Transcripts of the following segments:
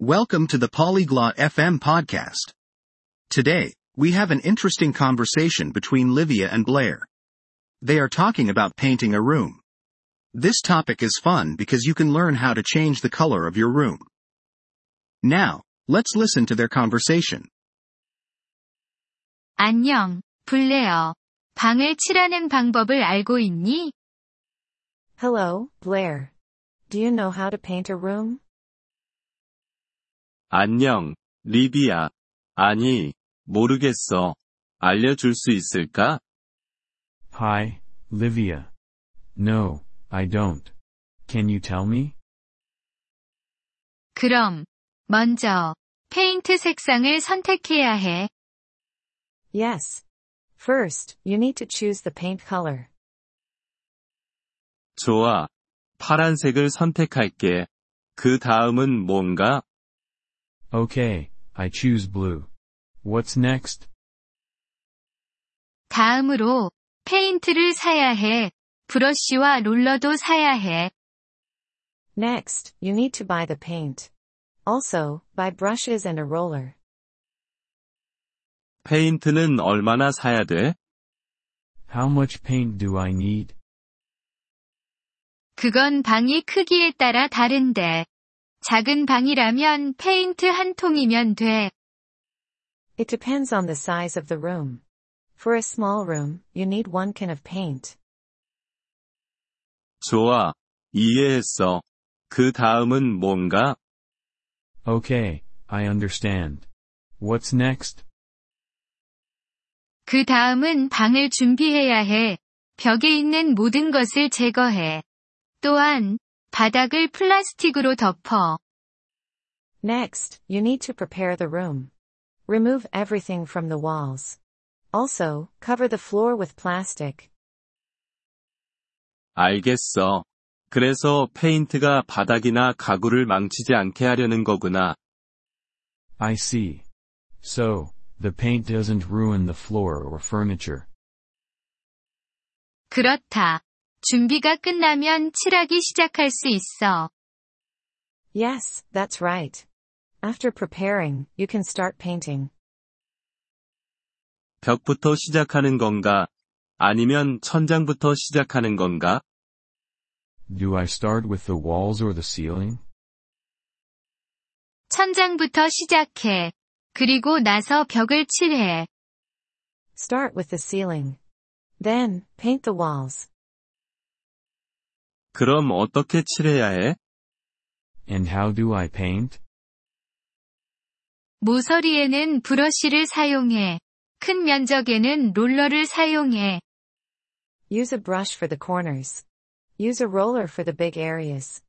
Welcome to the Polyglot FM podcast. Today, we have an interesting conversation between Livia and Blair. They are talking about painting a room. This topic is fun because you can learn how to change the color of your room. Now, let's listen to their conversation. 안녕, 블레어. 방을 칠하는 방법을 알고 있니? Hello, Blair. Do you know how to paint a room? 안녕, 리비야. 아니, 모르겠어. 알려줄 수 있을까? Hi, Livia. No, I don't. Can you tell me? 그럼, 먼저, 페인트 색상을 선택해야 해. Yes. First, you need to choose the paint color. 좋아. 파란색을 선택할게. 그 다음은 뭔가? Okay, I choose blue. What's next? 다음으로, 페인트를 사야 해. 브러쉬와 롤러도 사야 해. Next, you need to buy the paint. Also, buy brushes and a roller. 페인트는 얼마나 사야 돼? How much paint do I need? 그건 방이 크기에 따라 다른데. 작은 방이라면 페인트 한 통이면 돼. It depends on the size of the room. For a small room, you need one can of paint. 좋아. 이해했어. 그 다음은 뭔가? Okay, I understand. What's next? 그 다음은 방을 준비해야 해. 벽에 있는 모든 것을 제거해. 또한, 바닥을 플라스틱으로 덮어. Next, you need to prepare the room. Remove everything from the walls. Also, cover the floor with plastic. 알겠어. 그래서 페인트가 바닥이나 가구를 망치지 않게 하려는 거구나. I see. So, the paint doesn't ruin the floor or furniture. 그렇다. 준비가 끝나면 칠하기 시작할 수 있어. Yes, that's right. After preparing, you can start painting. 벽부터 시작하는 건가? 아니면 천장부터 시작하는 건가? Do I start with the walls or the ceiling? 천장부터 시작해. 그리고 나서 벽을 칠해. Start with the ceiling. Then, paint the walls. 그럼 어떻게 칠해야 해? And how do I paint? 모서리에는 브러쉬를 사용해. 큰 면적에는 롤러를 사용해. Use a brush for the corners. Use a roller for the big areas.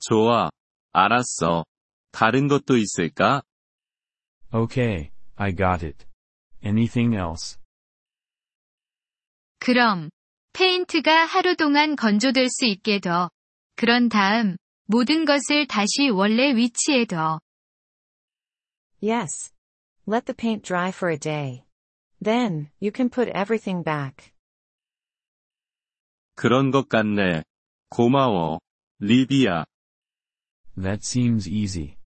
좋아. 알았어. 다른 것도 있을까? Okay, I got it. Anything else? 그럼, 페인트가 하루 동안 건조될 수 있게 둬. 그런 다음, 모든 것을 다시 원래 위치에 둬. Yes. Let the paint dry for a day. Then, you can put everything back. 그런 것 같네. 고마워. 리비야. That seems easy.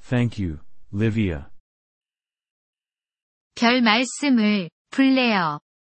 Thank you, Livia. 별 말씀을, 블레어.